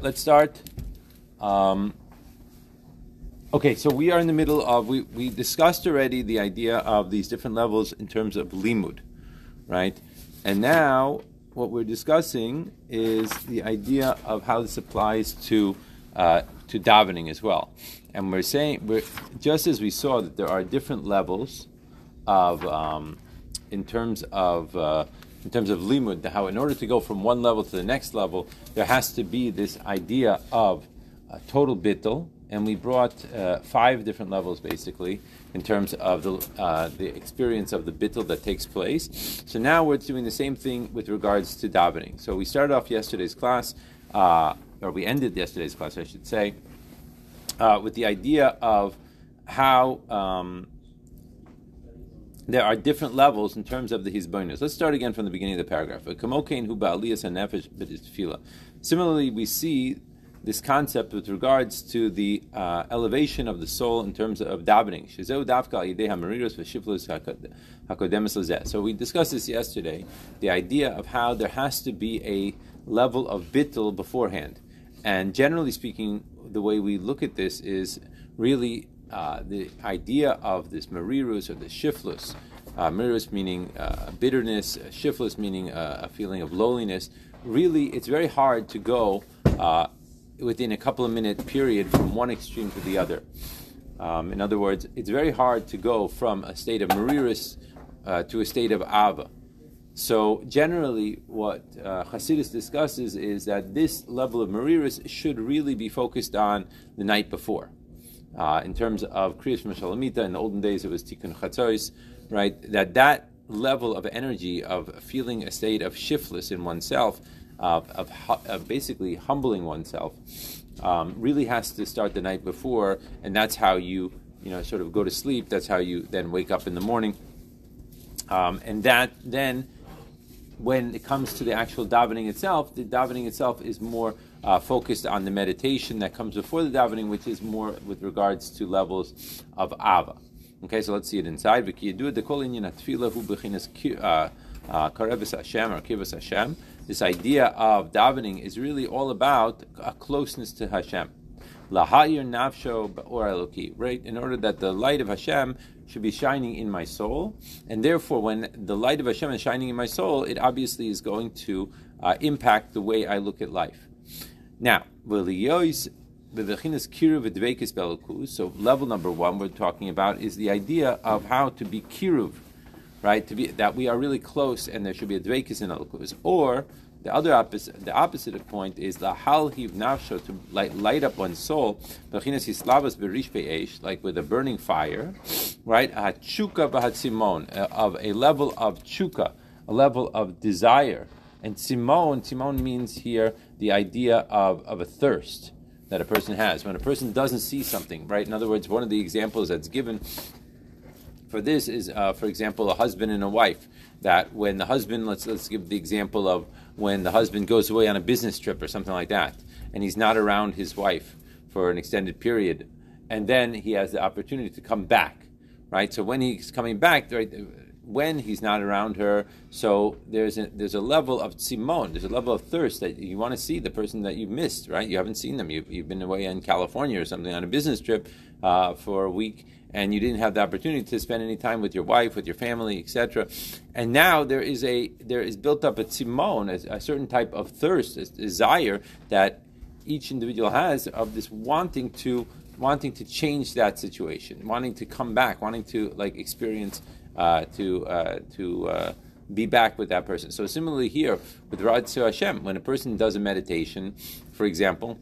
let's start. Um, okay, so we are in the middle of we, we discussed already the idea of these different levels in terms of limud, right? And now what we're discussing is the idea of how this applies to uh, to davening as well. And we're saying we're just as we saw that there are different levels of um, in terms of uh, in terms of limud, how in order to go from one level to the next level, there has to be this idea of a total bittel, and we brought uh, five different levels basically in terms of the uh, the experience of the bittel that takes place. So now we're doing the same thing with regards to davening. So we started off yesterday's class, uh, or we ended yesterday's class, I should say, uh, with the idea of how. Um, there are different levels in terms of the hisbonus. Let's start again from the beginning of the paragraph. Similarly, we see this concept with regards to the uh, elevation of the soul in terms of davening. So we discussed this yesterday, the idea of how there has to be a level of bittul beforehand. And generally speaking, the way we look at this is really uh, the idea of this marirus or the shiflus, uh, marirus meaning uh, bitterness, shiflus meaning uh, a feeling of lowliness. Really, it's very hard to go uh, within a couple of minute period from one extreme to the other. Um, in other words, it's very hard to go from a state of marirus uh, to a state of ava. So generally, what uh, Hasidus discusses is that this level of marirus should really be focused on the night before. Uh, in terms of Kriyas Mashalamita, in the olden days it was Tikkun Chatzos, right? That that level of energy of feeling a state of shiflus in oneself, of, of, of basically humbling oneself, um, really has to start the night before, and that's how you, you know, sort of go to sleep. That's how you then wake up in the morning, um, and that then, when it comes to the actual davening itself, the davening itself is more uh, focused on the meditation that comes before the davening, which is more with regards to levels of ava. Okay, so let's see it inside. This idea of davening is really all about a closeness to Hashem. Nafsho or right? In order that the light of Hashem should be shining in my soul, and therefore, when the light of Hashem is shining in my soul, it obviously is going to uh, impact the way I look at life. Now, so level number one we're talking about is the idea of how to be kiruv, right? To be that we are really close, and there should be a dveikis in elokus. Or the other opposite, the opposite point is the halhiv nafsho to light, light up one's soul, like with a burning fire, right? A chuka tzimaon uh, of a level of chuka, a level of desire and Tzimaon, Tzimaon means here the idea of, of a thirst that a person has. When a person doesn't see something, right? In other words, one of the examples that's given for this is, uh, for example, a husband and a wife. That when the husband, let's let's give the example of when the husband goes away on a business trip or something like that, and he's not around his wife for an extended period, and then he has the opportunity to come back, right? So when he's coming back, right, when he's not around her. So there's a, there's a level of tzimaon, there's a level of thirst that you want to see the person that you've missed, right? You haven't seen them. You've, you've been away in California or something on a business trip uh, for a week, and you didn't have the opportunity to spend any time with your wife, with your family, etc. And now there is a there is built up a tzimaon, a, a certain type of thirst, a desire that each individual has of this wanting to wanting to change that situation, wanting to come back, wanting to like experience uh, to uh, to uh, be back with that person. So similarly here with Ratzu Hashem, when a person does a meditation, for example,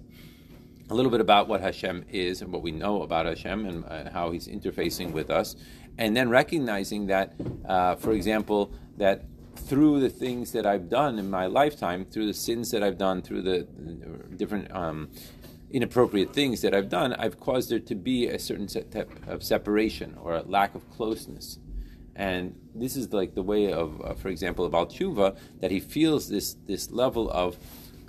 a little bit about what Hashem is and what we know about Hashem and uh, how He's interfacing with us, and then recognizing that, uh, for example, that through the things that I've done in my lifetime, through the sins that I've done, through the different um, inappropriate things that I've done, I've caused there to be a certain type of separation or a lack of closeness. And this is like the way of, uh, for example, Al Tshuva, that he feels this, this level of,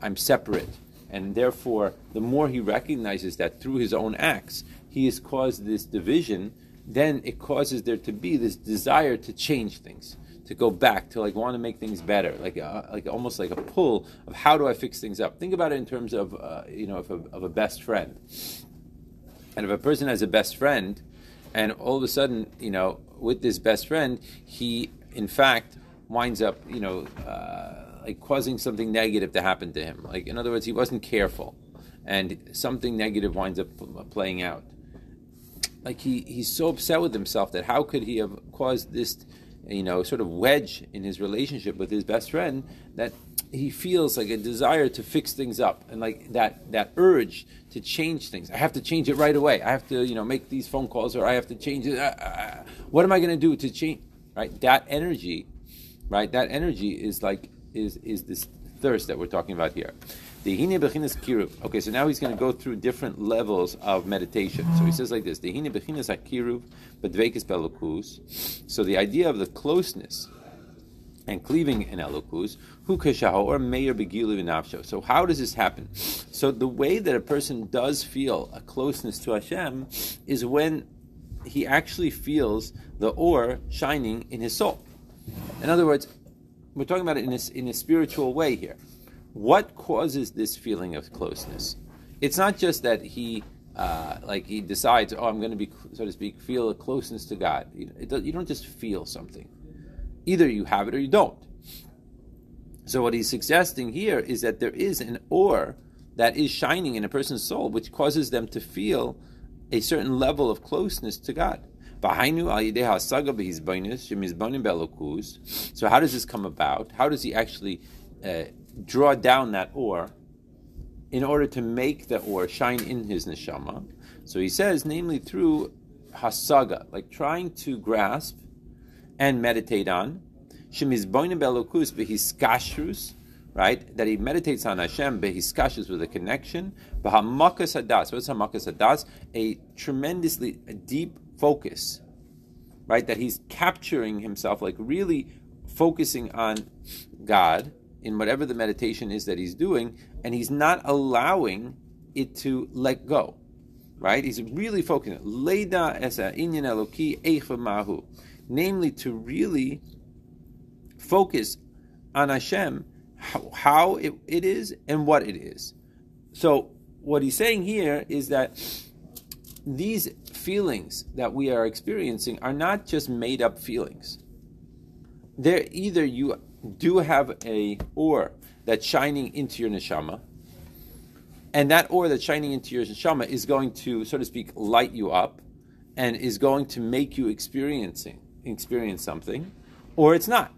I'm separate. And therefore, the more he recognizes that through his own acts, he has caused this division, then it causes there to be this desire to change things, to go back to like want to make things better, like a, like almost like a pull of how do I fix things up. Think about it in terms of uh, you know of a, of a best friend, and if a person has a best friend, and all of a sudden you know with this best friend he in fact winds up you know uh, like causing something negative to happen to him. Like in other words, he wasn't careful, and something negative winds up playing out like he, he's so upset with himself that how could he have caused this you know, sort of wedge in his relationship with his best friend that he feels like a desire to fix things up and like that that urge to change things. I have to change it right away. I have to you know make these phone calls or I have to change it. Uh, uh, what am I going to do to change? Right, that energy, right? That energy is like is is this thirst that we're talking about here. Dehine bechinas kiruv. Okay, so now he's going to go through different levels of meditation. So he says like this: Dehine bechinas akiruv, bedvekis belokus. So the idea of the closeness and cleaving in elokus, or begilu v'nafsho. So how does this happen? So the way that a person does feel a closeness to Hashem is when he actually feels the or shining in his soul. In other words, we're talking about it in a, in a spiritual way here what causes this feeling of closeness? It's not just that he, uh, like he decides, oh, I'm going to be, so to speak, feel a closeness to God. You, does, you don't just feel something. Either you have it or you don't. So what he's suggesting here is that there is an or that is shining in a person's soul, which causes them to feel a certain level of closeness to God. So how does this come about? How does he actually uh, draw down that ore in order to make the ore shine in his neshama. So he says, namely through hasaga, like trying to grasp and meditate on. Shemizboinim belokus behiskashrus, right? That he meditates on Hashem behiskashrus with a connection. Bahamakas hadas. What's hamakas hadas? A tremendously deep focus, right? That he's capturing himself, like really focusing on God in whatever the meditation is that he's doing, and he's not allowing it to let go. Right? He's really focusing. Leda esa inyan eloki mahu. Namely, to really focus on Hashem, how, how it, it is and what it is. So, what he's saying here is that these feelings that we are experiencing are not just made up feelings. They're either you do have a ore that's shining into your neshama, and that ore that's shining into your neshama is going to, so to speak, light you up, and is going to make you experiencing experience something, or it's not.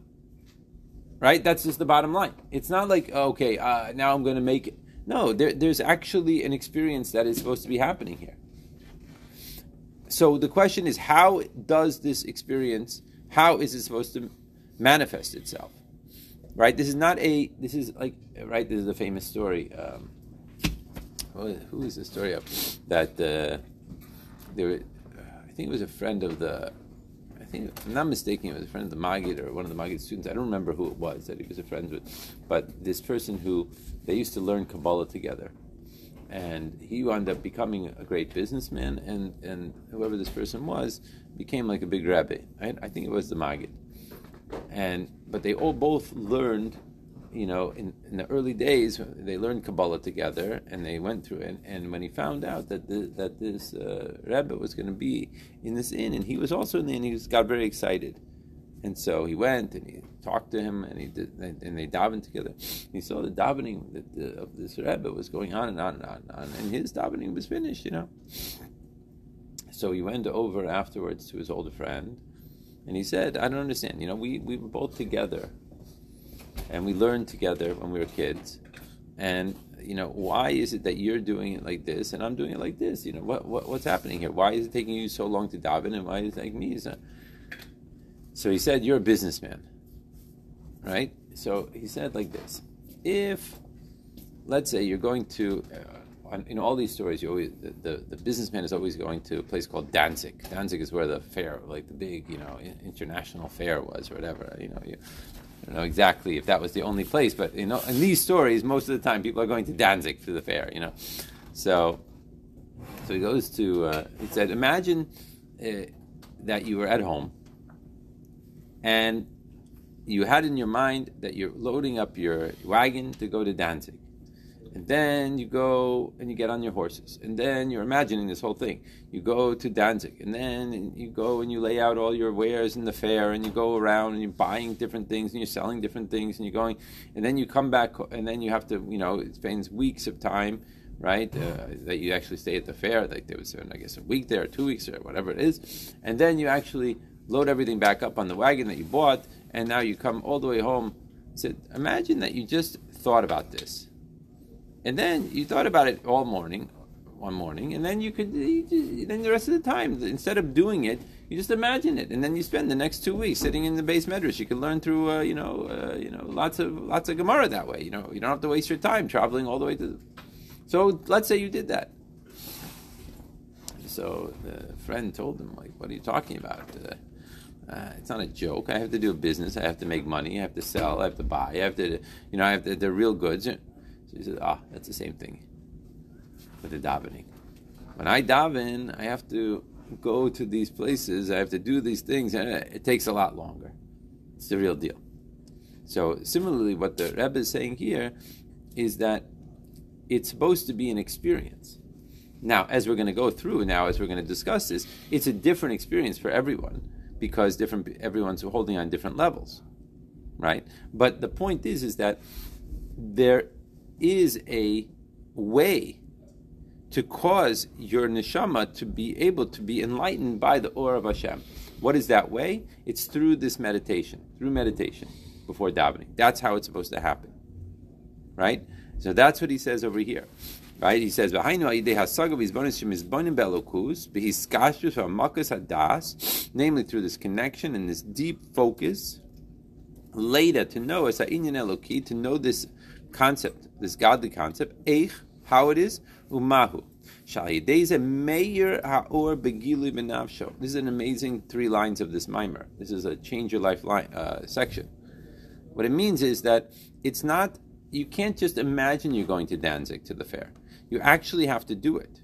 Right? That's just the bottom line. It's not like okay, uh, now I'm going to make it. No, there, there's actually an experience that is supposed to be happening here. So the question is, how does this experience? How is it supposed to manifest itself? right? This is not a. This is like right. This is a famous story. Um, who is the story of that? Uh, there, I think it was a friend of the. I think, I'm not mistaken, it was a friend of the Magid or one of the Magid students. I don't remember who it was that he was a friend with, but this person who they used to learn Kabbalah together, and he wound up becoming a great businessman, and and whoever this person was became like a big rabbi. Right? I think it was the Magid and but they all both learned, you know, in, in the early days they learned Kabbalah together, and they went through it. And when he found out that the, that this uh, Rebbe was going to be in this inn, and he was also in the inn, he was, got very excited. And so he went and he talked to him, and he did, and they davened together. He saw the davening that the, of this Rebbe was going on and on and on and on, and his davening was finished, you know. So he went over afterwards to his older friend, and he said, I don't understand. You know, we, we were both together and we learned together when we were kids. And, you know, why is it that you're doing it like this and I'm doing it like this? You know, what, what what's happening here? Why is it taking you so long to daven and why is it taking me? So, so he said, You're a businessman. Right? So he said like this If, let's say, you're going to. Uh, in all these stories, you always the, the, the, businessman is always going to a place called Danzig. Danzig is where the fair, like the big, you know, international fair was, or whatever. You know, you Don't know exactly if that was the only place, but you know, in these stories, most of the time, people are going to Danzig for the fair. You know, so so he goes to. Uh, he said, imagine uh, that you were at home, and you had in your mind that you're loading up your wagon to go to Danzig. And then you go and you get on your horses. And then you're imagining this whole thing. You go to Danzig. And then you go and you lay out all your wares in the fair. And you go around and you're buying different things and you're selling different things. And you're going. And then you come back. And then you have to, you know, it spends weeks of time, right? Uh, that you actually stay at the fair. Like there was, I guess, a week there, or two weeks or whatever it is. And then you actually load everything back up on the wagon that you bought. And now you come all the way home. So imagine that you just thought about this and then you thought about it all morning, one morning, and then you could, you just, then the rest of the time, instead of doing it, you just imagine it, and then you spend the next two weeks sitting in the beis medrash. You can learn through, uh, you know, uh, you know, lots of lots of Gemara that way. You know, you don't have to waste your time traveling all the way to. The... So let's say you did that. So the friend told him, like, "What are you talking about? Uh, uh, it's not a joke. I have to do a business. I have to make money. I have to sell. I have to buy. I have to, you know, I have to, the real goods." So he says, ah, that's the same thing with the davening. When I daven, I have to go to these places, I have to do these things, and it takes a lot longer. It's the real deal. So similarly, what the Rebbe is saying here is that it's supposed to be an experience. Now, as we're going to go through now, as we're going to discuss this, it's a different experience for everyone because different everyone's holding on different levels, right? But the point is, is that there is a way to cause your neshama to be able to be enlightened by the aura of Hashem. What is that way? It's through this meditation, through meditation before davening. That's how it's supposed to happen. Right? So that's what he says over here. Right? He says, Behind namely through this connection and this deep focus, later to know as to know this concept, this godly concept, eich, how it is, umahu. This is an amazing three lines of this maamar. This is a change your life line, uh, section. What it means is that it's not, you can't just imagine you're going to Danzig to the fair. You actually have to do it.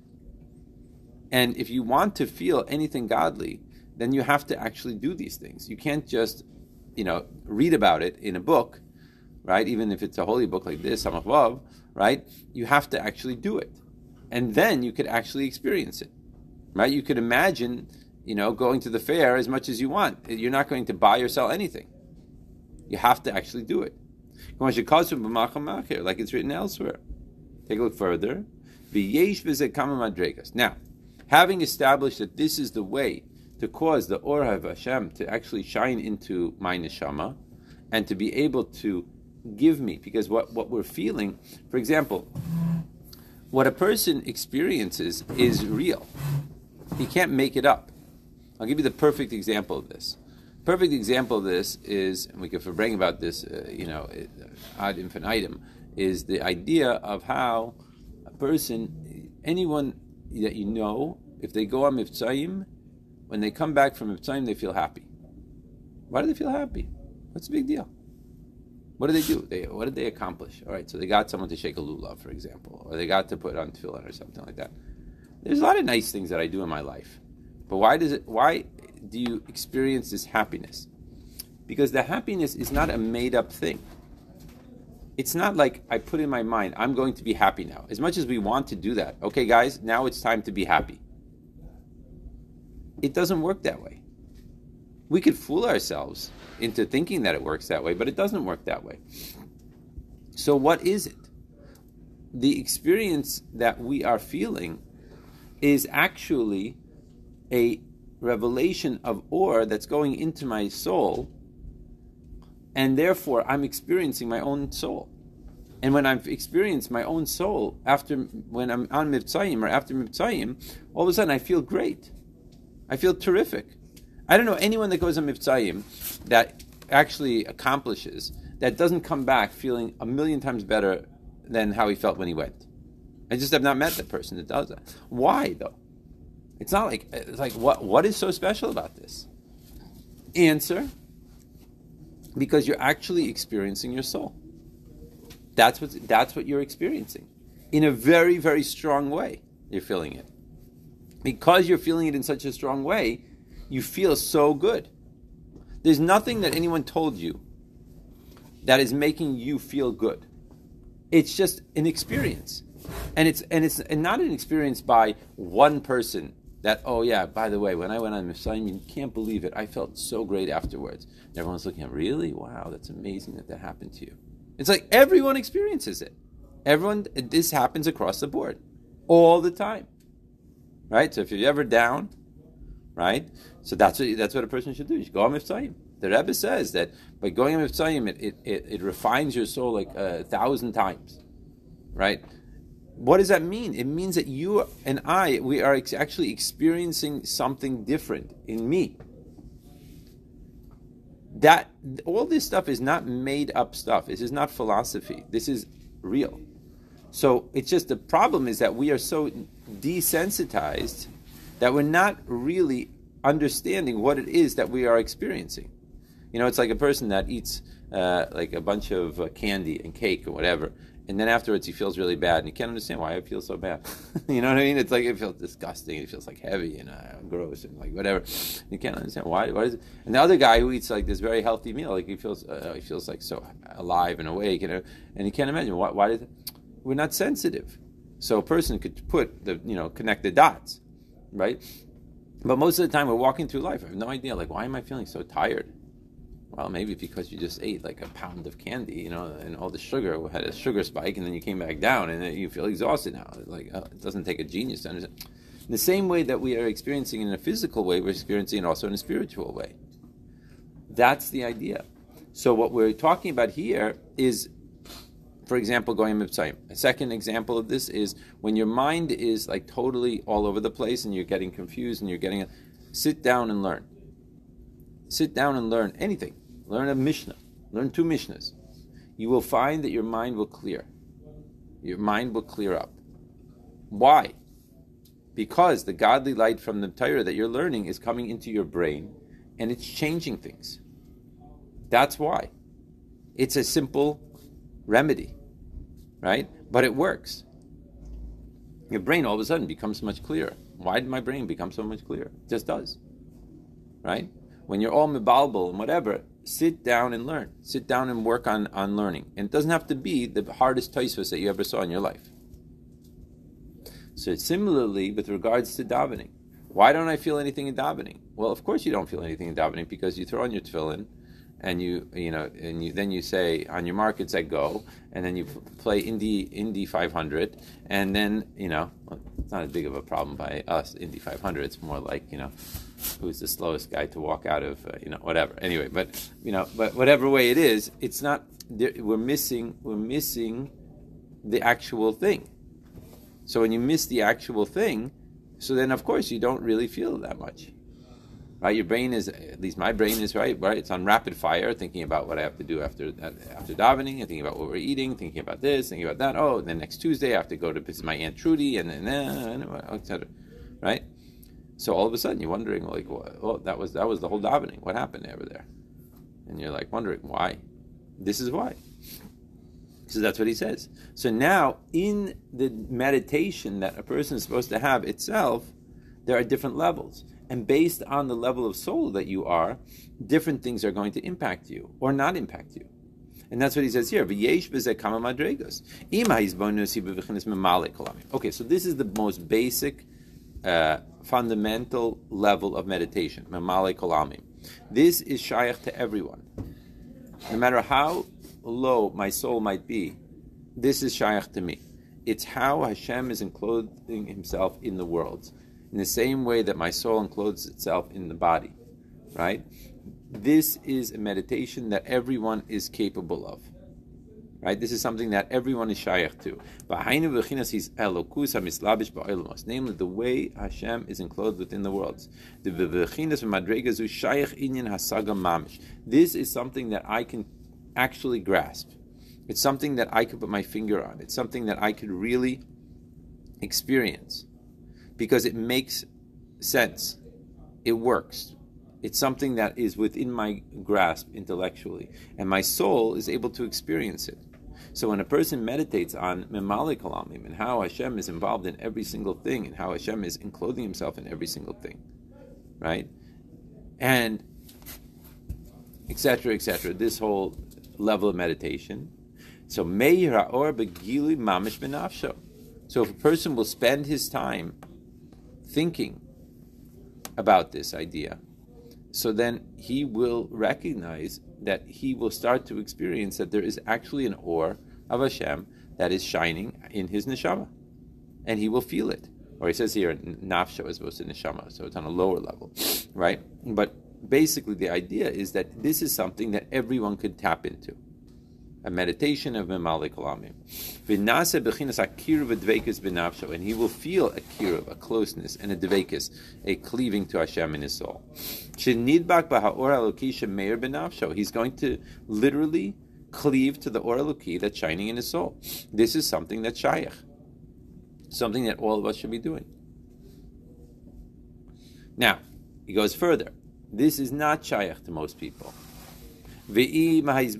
And if you want to feel anything godly, then you have to actually do these things. You can't just, you know, read about it in a book right? Even if it's a holy book like this, Samech Vov, right? You have to actually do it. And then you could actually experience it, right? You could imagine, you know, going to the fair as much as you want. You're not going to buy or sell anything. You have to actually do it. Like it's written elsewhere. Take a look further. Now, having established that this is the way to cause the Or of Hashem to actually shine into my neshama and to be able to give me because what, what we're feeling, for example, what a person experiences is real. He can't make it up. I'll give you the perfect example of this. Perfect example of this is, and we could bring about this, uh, you know, ad infinitum, is the idea of how a person, anyone that you know, if they go on Mivtzayim, when they come back from Mivtzayim, they feel happy. Why do they feel happy? What's the big deal? What did they do? They, what did they accomplish? All right, so they got someone to shake a lulav, for example, or they got to put on tefillin or something like that. There's a lot of nice things that I do in my life, but why does it? Why do you experience this happiness? Because the happiness is not a made-up thing. It's not like I put in my mind, I'm going to be happy now. As much as we want to do that, okay, guys, now it's time to be happy. It doesn't work that way. We could fool ourselves into thinking that it works that way, but it doesn't work that way. So, what is it? The experience that we are feeling is actually a revelation of or that's going into my soul, and therefore I'm experiencing my own soul. And when I've experienced my own soul after when I'm on Mivtzayim or after Mivtzayim, all of a sudden I feel great. I feel terrific. I don't know anyone that goes on Mivtzayim that actually accomplishes that doesn't come back feeling a million times better than how he felt when he went. I just have not met the person that does that. Why though? It's not like it's like what what is so special about this? Answer because you're actually experiencing your soul. That's what that's what you're experiencing. In a very, very strong way, you're feeling it. Because you're feeling it in such a strong way, you feel so good. There's nothing that anyone told you that is making you feel good. It's just an experience. And it's and it's and not an experience by one person that, oh yeah, by the way, when I went on Messiah, you can't believe it. I felt so great afterwards. And everyone's looking at, really? Wow, that's amazing that that happened to you. It's like everyone experiences it. Everyone, this happens across the board all the time. Right? So if you're ever down, right? So that's what that's what a person should do. You should go on Mivtzayim. The Rebbe says that by going on Mivtzayim, it, it, it, it refines your soul like a thousand times. Right? What does that mean? It means that you and I, we are ex- actually experiencing something different in me. That all this stuff is not made up stuff. This is not philosophy. This is real. So it's just the problem is that we are so desensitized that we're not really understanding what it is that we are experiencing. You know, it's like a person that eats uh, like a bunch of uh, candy and cake or whatever, and then afterwards he feels really bad, and he can't understand why I feel so bad. you know what I mean? It's like it feels disgusting. It feels like heavy and uh, gross and like whatever. You can't understand why. Why is it? And the other guy who eats like this very healthy meal, like he feels uh, he feels like so alive and awake, you know, and he can't imagine why. Why we're not sensitive? So a person could put the you know connect the dots, right? But most of the time we're walking through life. I have no idea. Like, why am I feeling so tired? Well, maybe because you just ate like a pound of candy, you know, and all the sugar had a sugar spike, and then you came back down, and you feel exhausted now. Like uh, it doesn't take a genius to understand. In the same way that we are experiencing in a physical way, we're experiencing it also in a spiritual way. That's the idea. So what we're talking about here is, for example, going Mivtzayim. A second example of this is when your mind is like totally all over the place and you're getting confused and you're getting, a, sit down and learn. Sit down and learn anything learn a Mishnah, learn two Mishnahs. You will find that your mind will clear. Your mind will clear up. Why? Because the godly light from the Torah that you're learning is coming into your brain and it's changing things. That's why. It's a simple remedy, right? But it works. Your brain all of a sudden becomes much clearer. Why did my brain become so much clearer? It just does, right? When you're all mebalbal and whatever, sit down and learn. Sit down and work on, on learning. And it doesn't have to be the hardest Tosfos that you ever saw in your life. So similarly, with regards to davening, why don't I feel anything in davening? Well, of course you don't feel anything in davening because you throw on your tefillin, and you you know and you then you say on your markets I go, and then you play Indy Indy 500, and then you know well, it's not as big of a problem by us Indy 500. It's more like you know who's the slowest guy to walk out of, uh, you know, whatever. Anyway, but you know, but whatever way it is, it's not. We're missing. We're missing the actual thing. So when you miss the actual thing, so then of course you don't really feel that much. Right? Your brain is, at least my brain is right. Right? It's on rapid fire, thinking about what I have to do after after davening, and thinking about what we're eating, thinking about this, thinking about that. Oh, then next Tuesday I have to go to visit my aunt Trudy, and then etc. Right? So all of a sudden you're wondering, like, well, oh, that was that was the whole davening. What happened over there? And you're like wondering why. This is why. So that's what he says. So now in the meditation that a person is supposed to have itself, there are different levels. And based on the level of soul that you are, different things are going to impact you or not impact you. And that's what he says here. Okay, so this is the most basic uh, fundamental level of meditation. This is shaykh to everyone. No matter how low my soul might be, this is shaykh to me. It's how Hashem is enclosing himself in the world. In the same way that my soul encloses itself in the body. Right? This is a meditation that everyone is capable of. Right? This is something that everyone is shaykh to. Namely, the way Hashem is enclosed within the worlds. This is something that I can actually grasp. It's something that I could put my finger on. It's something that I could really experience because it makes sense. It works. It's something that is within my grasp intellectually, and my soul is able to experience it. So when a person meditates on Memaleh Kol Almin and how Hashem is involved in every single thing and how Hashem is enclothing himself in every single thing, right? And etc. etc. This whole level of meditation. So meir or begili mamish benafsho. So if a person will spend his time thinking about this idea, so then he will recognize that he will start to experience that there is actually an or of Hashem that is shining in his neshama, and he will feel it. Or he says here, nafsho as opposed to neshama, so it's on a lower level, right? But basically, the idea is that this is something that everyone could tap into a meditation of Memaleh Kol Almin. V'nase bechinas akir v'dvekus b'nafsho, and he will feel a kiruv, a closeness, and a dvekus, a cleaving to Hashem in his soul. Shenidbak b'ha'or alokisha meir b'nafsho. He's going to literally cleave to the or that's shining in his soul. This is something that's shaykh, something that all of us should be doing. Now, he goes further. This is not shaykh to most people. Let's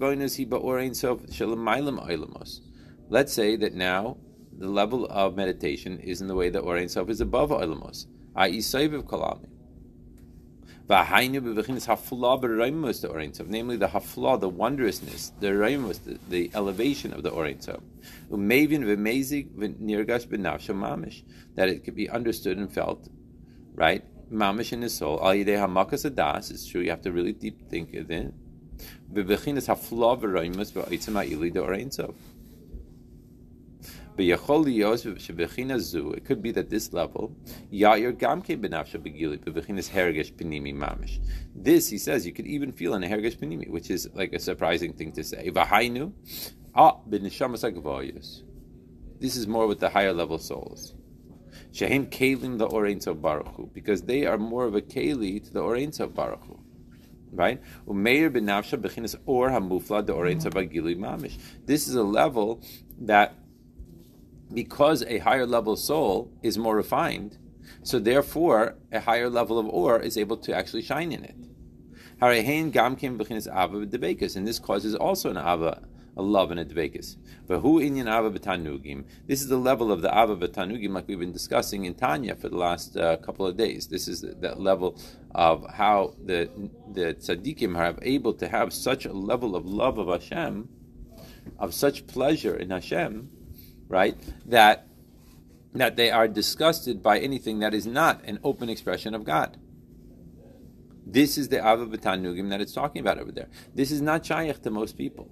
say that now the level of meditation is in the way that Or Ein Sof is above Oilamos, i.e. Saiviv Kalami. Namely, the hafla, the wondrousness, the reimus, the, the elevation of the Sof. That it could be understood and felt, right? Mamish in his soul. It's true, you have to really deep think it Bebechinas hafla v'roimus v'oitzim ha'ili de'orein sof. It could be that this level, This, he says, you could even feel in a hergesh pinimi, which is like a surprising thing to say. This is more with the higher level souls. Shehem kelim the Orein Baruch because they are more of a keli to the Orein Baruch right? Umeir benafsha bechinas or hamufla de mamish. This is a level that, because a higher level soul is more refined, so therefore a higher level of or is able to actually shine in it. And this causes also an ava a love and a dvekis. Who inyan ava b'tanugim? This is the level of the ava b'tanugim, like we've been discussing in Tanya for the last uh, couple of days. This is that level of how the the tzaddikim are able to have such a level of love of Hashem, of such pleasure in Hashem, right? That that they are disgusted by anything that is not an open expression of God. This is the Ava B'Tanugim that it's talking about over there. This is not shaykh to most people.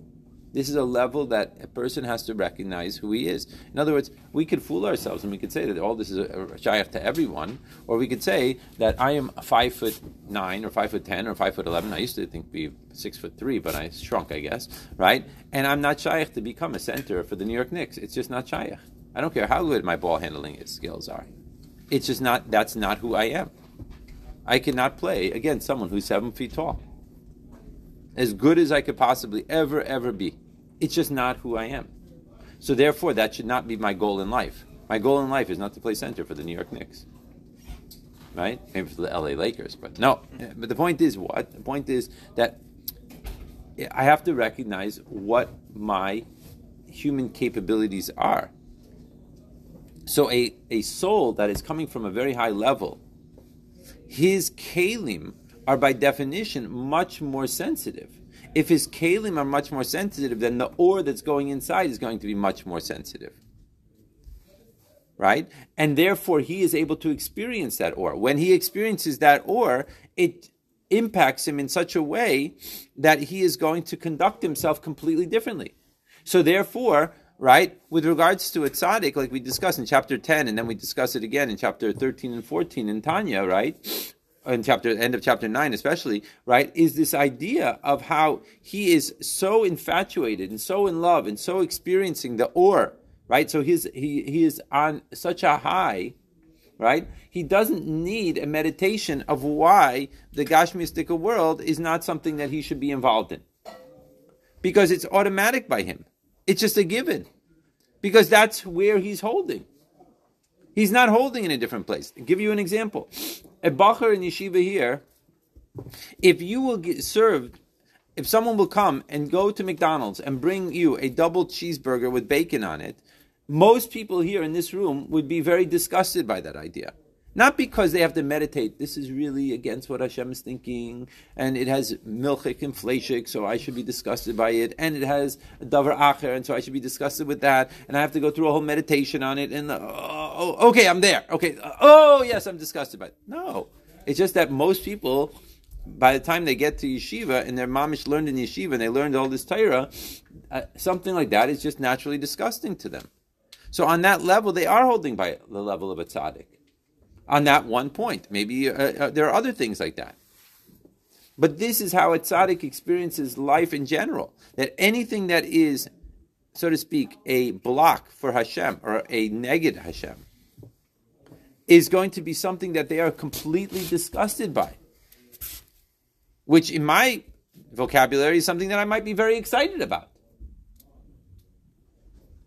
This is a level that a person has to recognize who he is. In other words, we could fool ourselves and we could say that all this is a shaykh to everyone, or we could say that I am five foot nine, or five foot ten, or five foot eleven. I used to think be six foot three, but I shrunk, I guess, right? And I'm not shaykh to become a center for the New York Knicks. It's just not shaykh. I don't care how good my ball handling skills are. It's just not. That's not who I am. I cannot play against someone who's seven feet tall. As good as I could possibly ever, ever be. It's just not who I am. So therefore, that should not be my goal in life. My goal in life is not to play center for the New York Knicks, right? Maybe for the LA Lakers, but no. Mm-hmm. But the point is what? The point is that I have to recognize what my human capabilities are. So a, a soul that is coming from a very high level, his kalim are by definition much more sensitive if his kalim are much more sensitive, then the ore that's going inside is going to be much more sensitive. Right? And therefore, he is able to experience that ore. When he experiences that ore, it impacts him in such a way that he is going to conduct himself completely differently. So, therefore, right, with regards to a tzaddik, like we discussed in chapter 10, and then we discuss it again in chapter 13 and 14 in Tanya, right? In chapter end of chapter 9 especially right is this idea of how he is so infatuated and so in love and so experiencing the or right? So he's he, he is on such a high right? He doesn't need a meditation of why the gashmistika world is not something that he should be involved in. Because it's automatic by him. It's just a given. Because that's where he's holding. He's not holding in a different place. I'll give you an example. A bacher in yeshiva here, if you will get served, if someone will come and go to McDonald's and bring you a double cheeseburger with bacon on it, most people here in this room would be very disgusted by that idea. Not because they have to meditate. This is really against what Hashem is thinking, and it has milchik and fleshik, so I should be disgusted by it, and it has davar acher, and so I should be disgusted with that, and I have to go through a whole meditation on it, and uh, oh, okay, I'm there. Okay, oh yes, I'm disgusted by it. No, it's just that most people, by the time they get to yeshiva and their mamish learned in yeshiva and they learned all this Torah, uh, something like that is just naturally disgusting to them. So on that level, they are holding by the level of a tzaddik on that one point. Maybe uh, uh, there are other things like that. But this is how a tzaddik experiences life in general. That anything that is, so to speak, a block for Hashem or a negative Hashem is going to be something that they are completely disgusted by. Which in my vocabulary is something that I might be very excited about.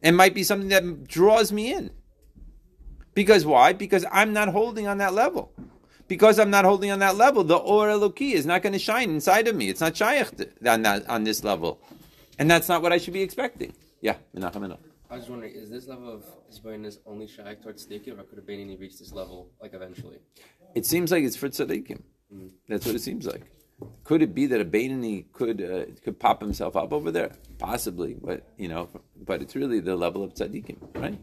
And might be something that draws me in. Because why? Because I'm not holding on that level. Because I'm not holding on that level, the Or Eloki is not going to shine inside of me. It's not shaykh on, that, on this level. And that's not what I should be expecting. Yeah, Menachem I was just wondering, is this level of Zbainus only shaykh towards tzaddikim, or could a Beinoni reach this level, like, eventually? It seems like it's for tzaddikim. Mm. That's what it seems like. Could it be that a Beinoni could uh, could pop himself up over there? Possibly, but you know, but it's really the level of tzaddikim, right?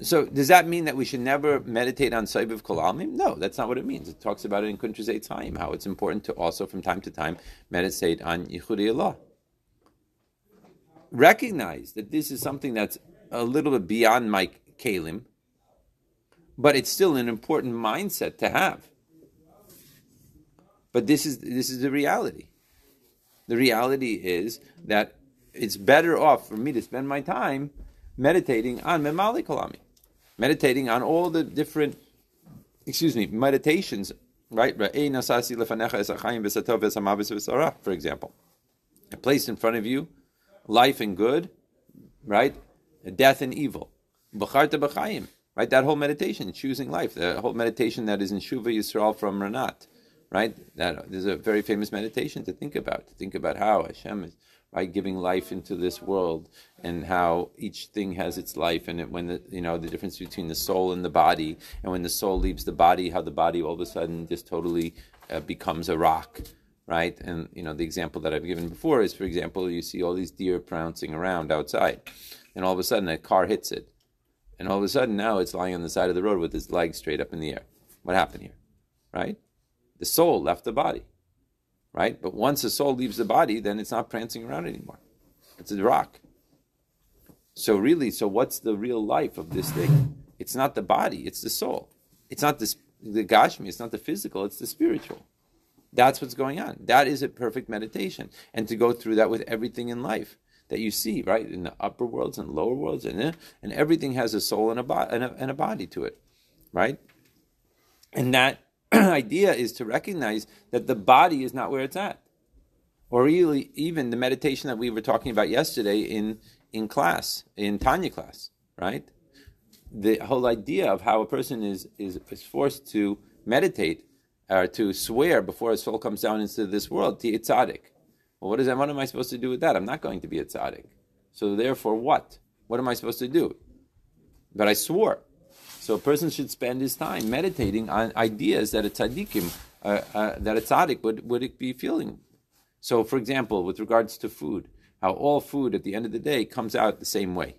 So does that mean that we should never meditate on Sovev Kol Almin? No, that's not what it means. It talks about it in Kuntres Etz Chaim, how it's important to also from time to time meditate on Yichuda Ila'ah. Recognize that this is something that's a little bit beyond my kalim, but it's still an important mindset to have. But this is this is the reality. The reality is that it's better off for me to spend my time meditating on Memali Kalami meditating on all the different, excuse me, meditations, right? For example, I placed in front of you life and good, right? Death and evil. Right? That whole meditation, choosing life, the whole meditation that is in Shuva Yisrael from Ranat, right? That is a very famous meditation to think about, to think about how Hashem is right? Giving life into this world and how each thing has its life and it, when the, you know, the difference between the soul and the body and when the soul leaves the body, how the body all of a sudden just totally uh, becomes a rock, right? And, you know, the example that I've given before is, for example, you see all these deer prancing around outside and all of a sudden a car hits it. And all of a sudden now it's lying on the side of the road with its legs straight up in the air. What happened here? Right? The soul left the body right? But once the soul leaves the body, then it's not prancing around anymore. It's a rock. So really, so what's the real life of this thing? It's not the body, it's the soul. It's not the, the gashmi, it's not the physical, it's the spiritual. That's what's going on. That is a perfect meditation. And to go through that with everything in life that you see, right? In the upper worlds and lower worlds, and, eh, and everything has a soul and a, bo- and, a, and a body to it, right? And that idea is to recognize that the body is not where it's at. Or really, even the meditation that we were talking about yesterday in, in class, in Tanya class, right? The whole idea of how a person is, is, is forced to meditate or to swear before his soul comes down into this world, to tzaddik. Well, what, is that, what am I supposed to do with that? I'm not going to be a tzaddik. So therefore, what? What am I supposed to do? But I swore. So a person should spend his time meditating on ideas that a tzaddikim, uh, uh, that a tzaddik would, would it be feeling. So, for example, with regards to food, how all food at the end of the day comes out the same way.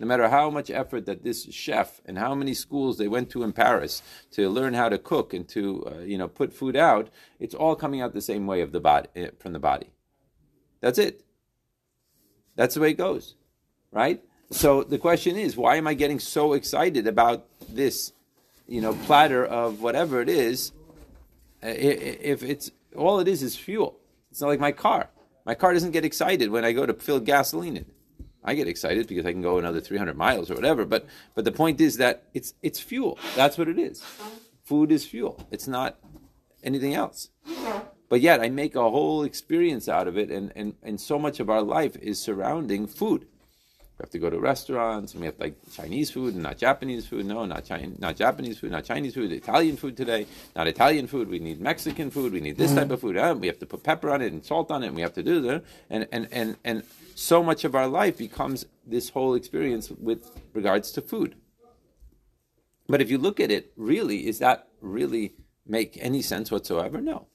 No matter how much effort that this chef and how many schools they went to in Paris to learn how to cook and to uh, you know put food out, it's all coming out the same way of the body uh, from the body. That's it. That's the way it goes, right? So the question is, why am I getting so excited about this, you know, platter of whatever it is? Uh, if it's all it is is fuel, it's not like my car. My car doesn't get excited when I go to fill gasoline in. I get excited because I can go another 300 miles or whatever. But but the point is that it's it's fuel. That's what it is. Food is fuel. It's not anything else. But yet I make a whole experience out of it, and, and, and so much of our life is surrounding food. We have to go to restaurants and we have like Chinese food and not Japanese food. No, not Chinese, not Japanese food, not Chinese food. Italian food today, not Italian food. We need Mexican food. We need this type of food. Uh, we have to put pepper on it and salt on it. And we have to do that. And and and and so much of our life becomes this whole experience with regards to food. But if you look at it, really, is that really make any sense whatsoever? No.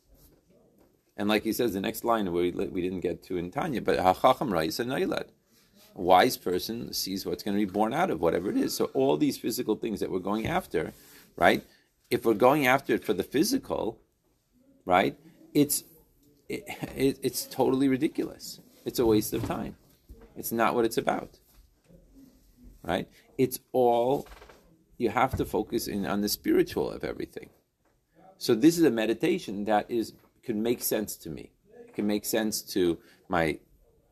And like he says, the next line we, we didn't get to in Tanya, but hachacham raisa nailad. A wise person sees what's going to be born out of whatever it is. So all these physical things that we're going after, right? If we're going after it for the physical, right? It's it, it, it's totally ridiculous. It's a waste of time. It's not what it's about. Right? It's all you have to focus in on the spiritual of everything. So this is a meditation that is can make sense to me. It can make sense to my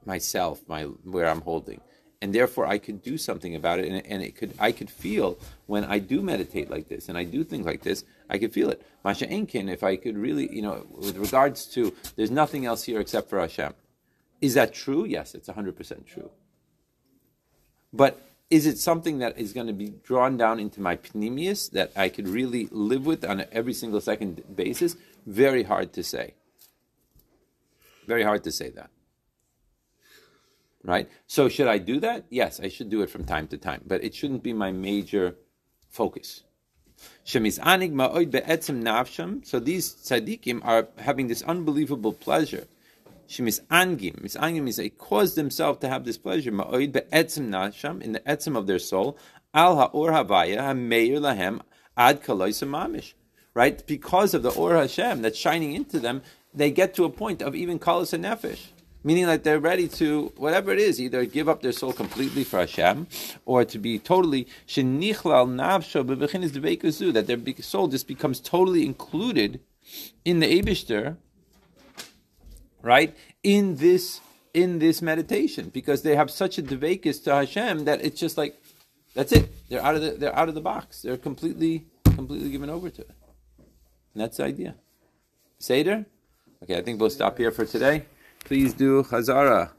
myself, my where I'm holding. And therefore I could do something about it and, and it could I could feel when I do meditate like this and I do things like this, I could feel it. Masha Enkin, if I could really, you know, with regards to there's nothing else here except for Hashem. Is that true? Yes, it's 100% true. But is it something that is going to be drawn down into my pnimius that I could really live with on every single second basis? Very hard to say. Very hard to say that. Right? So, should I do that? Yes, I should do it from time to time, but it shouldn't be my major focus. So these tzaddikim are having this unbelievable pleasure. Shemisangim. Misangim means they caused themselves to have this pleasure. Ma'oid be'etzim nasham in the etzim of their soul. Al ha'or havaya ha'meir lahem ad kaloisa mamish. Right? Because of the or Hashem that's shining into them, they get to a point of even kalos and nefesh meaning that they're ready to whatever it is, either give up their soul completely for Hashem, or to be totally that their soul just becomes totally included in the Abishter, right? In this in this meditation, because they have such a devekus to Hashem that it's just like that's it. They're out of the they're out of the box. They're completely completely given over to it. And that's the idea. Seder? Okay, I think we'll stop here for today. Please do Chazara.